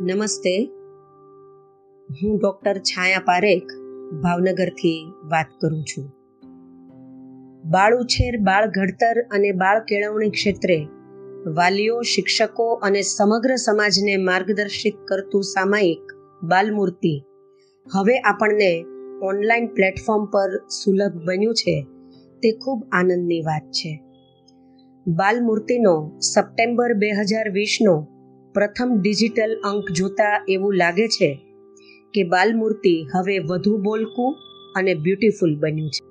નમસ્તે. હું ડૉક્ટર છાયા પારેખ ભાવનગરથી વાત કરું છું. બાળ ઉછેર બાળ ઘડતર અને બાળ કેળવણી ક્ષેત્રે વાલીઓ, શિક્ષકો અને સમગ્ર સમાજને માર્ગદર્શિત કરતું સામાયિક બાલમૂર્તિ હવે આપણને ઓનલાઈન પ્લેટફોર્મ પર સુલભ બન્યું છે તે ખૂબ આનંદની વાત છે. બાલમૂર્તિનો સપ્ટેમ્બર બે હજાર વીસનો પ્રથમ ડિજિટલ અંક જોતા એવું લાગે છે કે બાલમૂર્તિ હવે વધુ બોલકું અને બ્યુટીફુલ બન્યું છે.